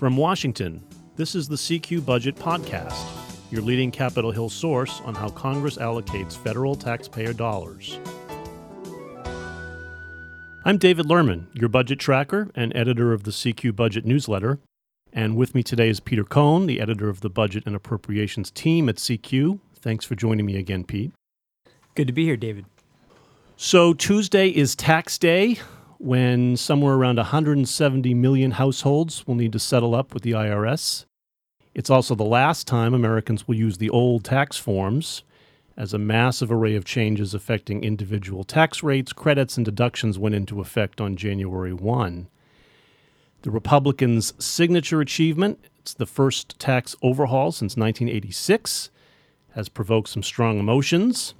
From Washington, this is the CQ Budget Podcast, your leading Capitol Hill source on how Congress allocates federal taxpayer dollars. I'm David Lerman, your budget tracker and editor of the CQ Budget newsletter. And with me today is Peter Cohn, the editor of the Budget and Appropriations team at CQ. Thanks for joining me again, Pete. Good to be here, David. So, Tuesday is tax day when somewhere around 170 million households will need to settle up with the IRS. It's also the last time Americans will use the old tax forms, as a massive array of changes affecting individual tax rates, credits, and deductions went into effect on January 1. The Republicans' signature achievement, it's the first tax overhaul since 1986, has provoked some strong emotions.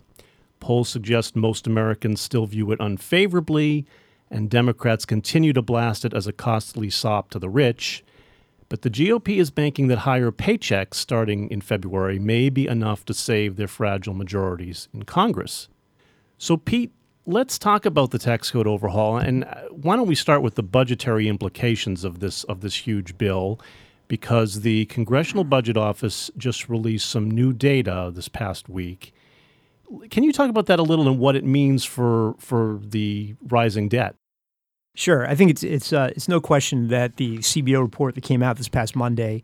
Polls suggest most Americans still view it unfavorably, and Democrats continue to blast it as a costly sop to the rich. But the GOP is banking that higher paychecks starting in February may be enough to save their fragile majorities in Congress. So, Pete, let's talk about the tax code overhaul, and uh, why don't we start with the budgetary implications of this of this huge bill? Because the Congressional Budget Office just released some new data this past week. Can you talk about that a little and what it means for for the rising debt? Sure, I think it's it's uh, it's no question that the CBO report that came out this past Monday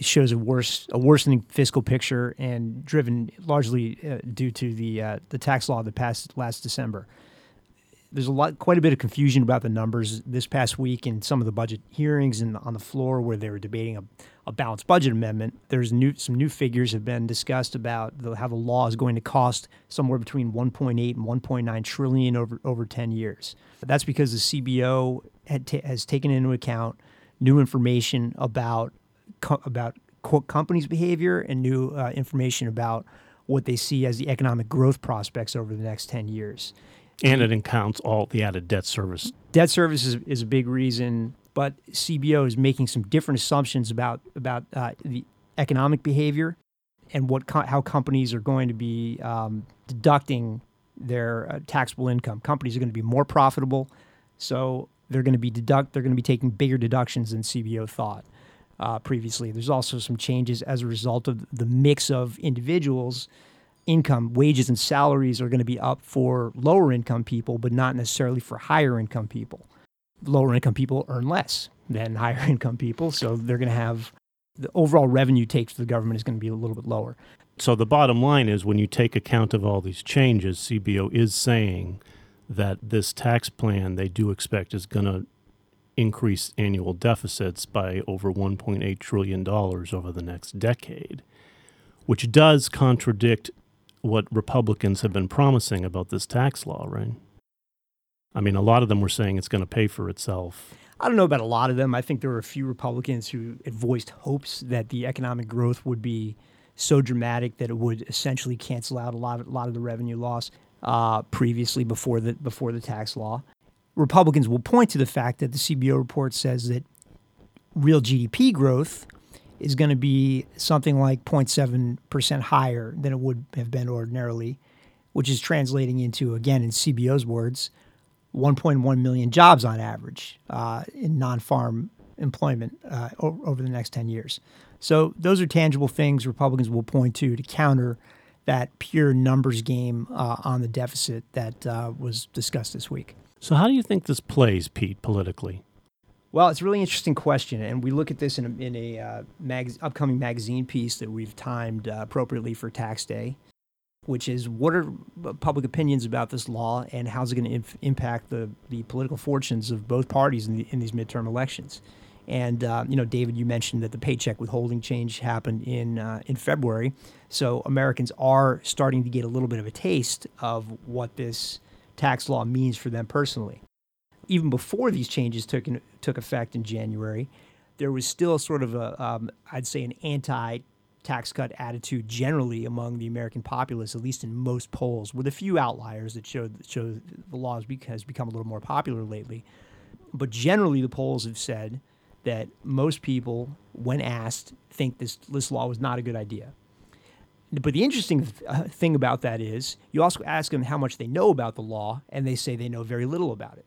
shows a worse a worsening fiscal picture and driven largely uh, due to the uh, the tax law that passed last December. There's a lot, quite a bit of confusion about the numbers this past week in some of the budget hearings and on the floor where they were debating a, a balanced budget amendment. There's new some new figures have been discussed about the, how the law is going to cost somewhere between 1.8 and 1.9 trillion over over 10 years. That's because the CBO has taken into account new information about co- about companies' behavior and new uh, information about what they see as the economic growth prospects over the next 10 years. And it accounts all the added debt service. Debt service is, is a big reason, but CBO is making some different assumptions about about uh, the economic behavior and what co- how companies are going to be um, deducting their uh, taxable income. Companies are going to be more profitable, so they're going to be deduct they're going to be taking bigger deductions than CBO thought uh, previously. There's also some changes as a result of the mix of individuals income, wages, and salaries are going to be up for lower income people, but not necessarily for higher income people. Lower income people earn less than higher income people, so they're going to have the overall revenue take for the government is going to be a little bit lower. So the bottom line is when you take account of all these changes, CBO is saying that this tax plan they do expect is going to increase annual deficits by over 1.8 trillion dollars over the next decade, which does contradict what Republicans have been promising about this tax law, right? I mean, a lot of them were saying it's going to pay for itself. I don't know about a lot of them. I think there were a few Republicans who had voiced hopes that the economic growth would be so dramatic that it would essentially cancel out a lot of, a lot of the revenue loss uh, previously before the before the tax law. Republicans will point to the fact that the CBO report says that real GDP growth is going to be something like 0.7% higher than it would have been ordinarily, which is translating into, again, in CBO's words, 1.1 million jobs on average uh, in non farm employment uh, over the next 10 years. So those are tangible things Republicans will point to to counter that pure numbers game uh, on the deficit that uh, was discussed this week. So, how do you think this plays, Pete, politically? Well, it's a really interesting question, and we look at this in a, in a uh, mag- upcoming magazine piece that we've timed uh, appropriately for tax day, which is what are public opinions about this law and how's it going to inf- impact the, the political fortunes of both parties in, the, in these midterm elections. And uh, you know, David, you mentioned that the paycheck withholding change happened in uh, in February, so Americans are starting to get a little bit of a taste of what this tax law means for them personally even before these changes took in, took effect in January, there was still sort of a um, I'd say an anti tax cut attitude generally among the American populace, at least in most polls, with a few outliers that show show the law has become a little more popular lately. But generally, the polls have said that most people, when asked, think this this law was not a good idea. But the interesting uh, thing about that is, you also ask them how much they know about the law, and they say they know very little about it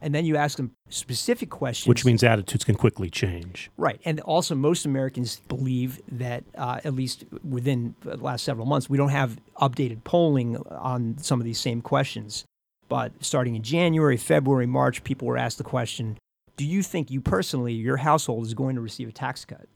And then you ask them specific questions. Which means attitudes can quickly change. Right. And also, most Americans believe that, uh, at least within the last several months, we don't have updated polling on some of these same questions. But starting in January, February, March, people were asked the question Do you think you personally, your household, is going to receive a tax cut?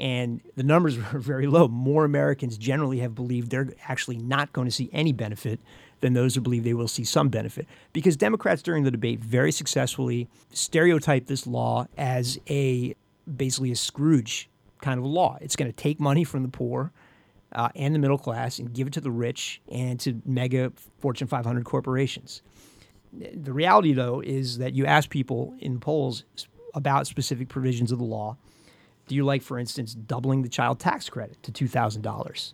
And the numbers were very low. More Americans generally have believed they're actually not going to see any benefit than those who believe they will see some benefit. Because Democrats during the debate very successfully stereotyped this law as a basically a Scrooge kind of law. It's going to take money from the poor uh, and the middle class and give it to the rich and to mega Fortune 500 corporations. The reality, though, is that you ask people in polls about specific provisions of the law. Do you like, for instance, doubling the child tax credit to $2,000?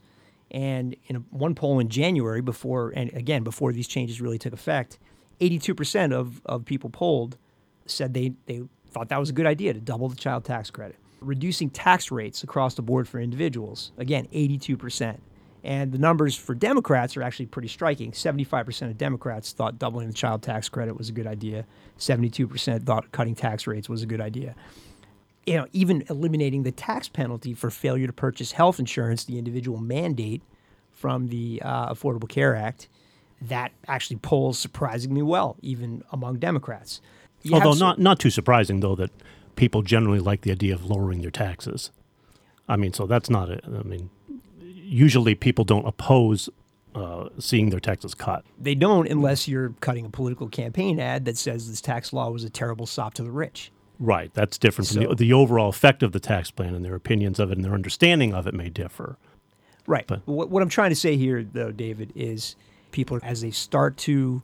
And in one poll in January, before and again before these changes really took effect, 82% of, of people polled said they, they thought that was a good idea to double the child tax credit. Reducing tax rates across the board for individuals, again, 82%. And the numbers for Democrats are actually pretty striking. 75% of Democrats thought doubling the child tax credit was a good idea. 72% thought cutting tax rates was a good idea you know, even eliminating the tax penalty for failure to purchase health insurance, the individual mandate from the uh, Affordable Care Act, that actually polls surprisingly well, even among Democrats. You Although not not too surprising though that people generally like the idea of lowering their taxes. I mean, so that's not it. I mean, usually people don't oppose uh, seeing their taxes cut. They don't unless you're cutting a political campaign ad that says this tax law was a terrible sop to the rich. Right. That's different so, from the, the overall effect of the tax plan and their opinions of it and their understanding of it may differ. Right. But what, what I'm trying to say here, though, David, is people, as they start to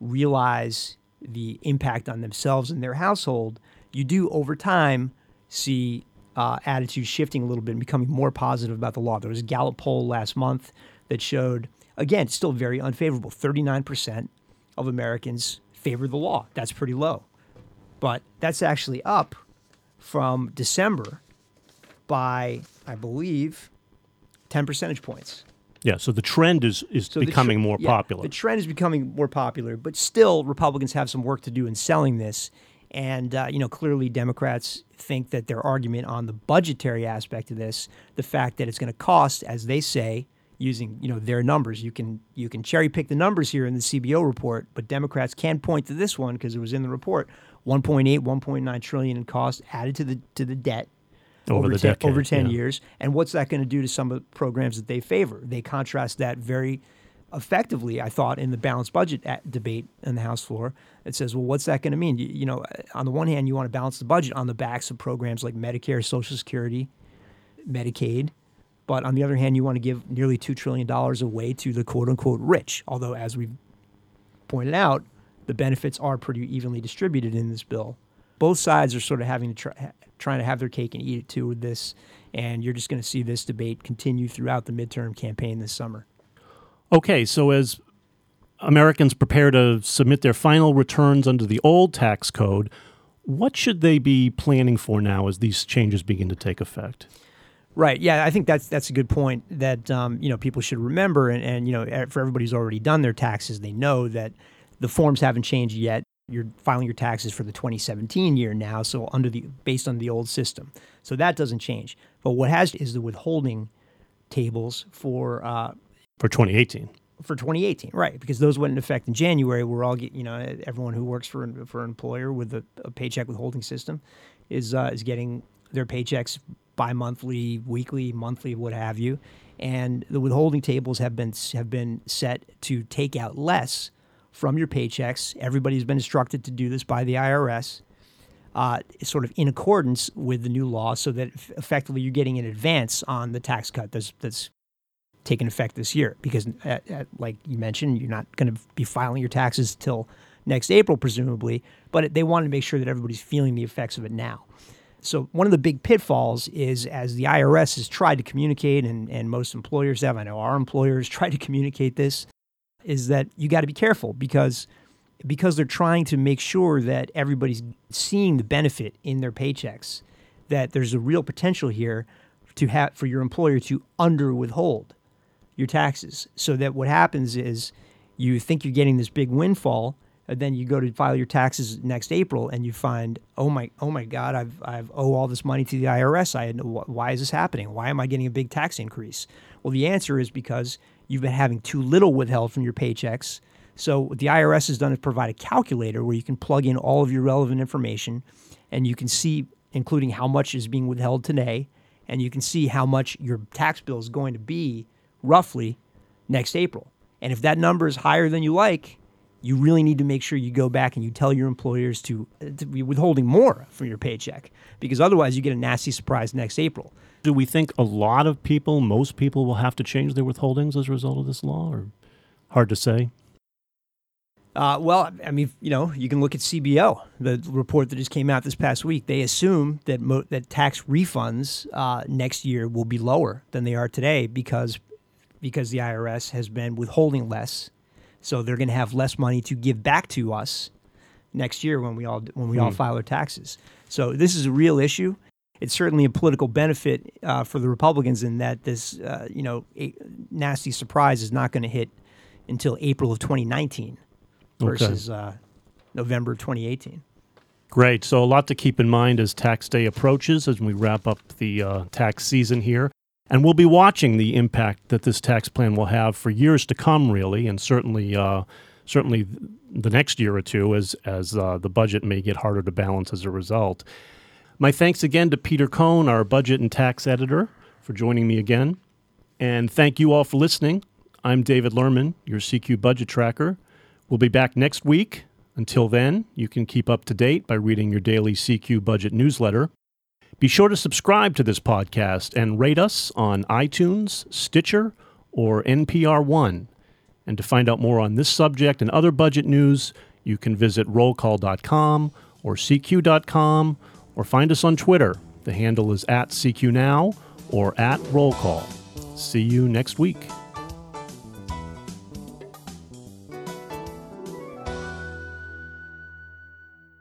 realize the impact on themselves and their household, you do over time see uh, attitudes shifting a little bit and becoming more positive about the law. There was a Gallup poll last month that showed, again, still very unfavorable. 39% of Americans favor the law. That's pretty low but that's actually up from December by, I believe, 10 percentage points. Yeah, so the trend is, is so becoming more yeah, popular. The trend is becoming more popular, but still, Republicans have some work to do in selling this. And, uh, you know, clearly Democrats think that their argument on the budgetary aspect of this, the fact that it's going to cost, as they say, using you know their numbers. You can you can cherry pick the numbers here in the CBO report, but Democrats can point to this one because it was in the report. 1.8, 1.9 trillion in cost added to the to the debt over, over the 10, decade, over 10 yeah. years. And what's that going to do to some of the programs that they favor? They contrast that very effectively, I thought, in the balanced budget debate in the House floor. It says, well, what's that going to mean? You, you, know, on the one hand, you want to balance the budget on the backs of programs like Medicare, Social Security, Medicaid. But on the other hand, you want to give nearly $2 trillion away to the quote unquote rich. Although, as we've pointed out, the benefits are pretty evenly distributed in this bill. Both sides are sort of having to try, trying to have their cake and eat it too with this, and you're just going to see this debate continue throughout the midterm campaign this summer. Okay, so as Americans prepare to submit their final returns under the old tax code, what should they be planning for now as these changes begin to take effect? Right. Yeah, I think that's that's a good point that um, you know people should remember, and, and you know for everybody who's already done their taxes, they know that the forms haven't changed yet. You're filing your taxes for the 2017 year now, so under the based on the old system. So that doesn't change. But what has is the withholding tables for uh, for 2018 for 2018, right? Because those went into effect in January. We're all, get, you know, everyone who works for for an employer with a, a paycheck withholding system is uh, is getting their paychecks bi-monthly, weekly, monthly, what have you. And the withholding tables have been have been set to take out less from your paychecks. Everybody's been instructed to do this by the IRS, uh, sort of in accordance with the new law, so that effectively you're getting an advance on the tax cut that's that's taken effect this year. Because, uh, uh, like you mentioned, you're not going to be filing your taxes till next April, presumably. But they wanted to make sure that everybody's feeling the effects of it now. So one of the big pitfalls is as the IRS has tried to communicate, and, and most employers have, I know our employers try to communicate this, is that you got to be careful because because they're trying to make sure that everybody's seeing the benefit in their paychecks that there's a real potential here to have for your employer to under withhold your taxes so that what happens is you think you're getting this big windfall And then you go to file your taxes next April, and you find, oh my, oh my God, I've I've owe all this money to the IRS. I had, why is this happening? Why am I getting a big tax increase? Well, the answer is because you've been having too little withheld from your paychecks. So what the IRS has done is provide a calculator where you can plug in all of your relevant information, and you can see, including how much is being withheld today, and you can see how much your tax bill is going to be roughly next April. And if that number is higher than you like, you really need to make sure you go back and you tell your employers to, to be withholding more from your paycheck because otherwise you get a nasty surprise next April. Do we think a lot of people, most people, will have to change their withholdings as a result of this law, or hard to say? Uh, well, I mean, you know, you can look at CBO, the report that just came out this past week. They assume that mo- that tax refunds uh, next year will be lower than they are today because because the IRS has been withholding less, so they're going to have less money to give back to us next year when we all when we hmm. all file our taxes. So this is a real issue. It's certainly a political benefit uh, for the Republicans in that this uh, you know nasty surprise is not going to hit until April of 2019 versus okay. uh, November 2018. Great. So, a lot to keep in mind as tax day approaches as we wrap up the uh, tax season here. And we'll be watching the impact that this tax plan will have for years to come, really, and certainly, uh, certainly the next year or two as, as uh, the budget may get harder to balance as a result. My thanks again to Peter Cohn, our budget and tax editor, for joining me again. And thank you all for listening. I'm David Lerman, your CQ budget tracker. We'll be back next week. Until then, you can keep up to date by reading your daily CQ budget newsletter. Be sure to subscribe to this podcast and rate us on iTunes, Stitcher, or NPR One. And to find out more on this subject and other budget news, you can visit rollcall.com or CQ.com or find us on Twitter. The handle is at CQ Now or at Roll Call. See you next week.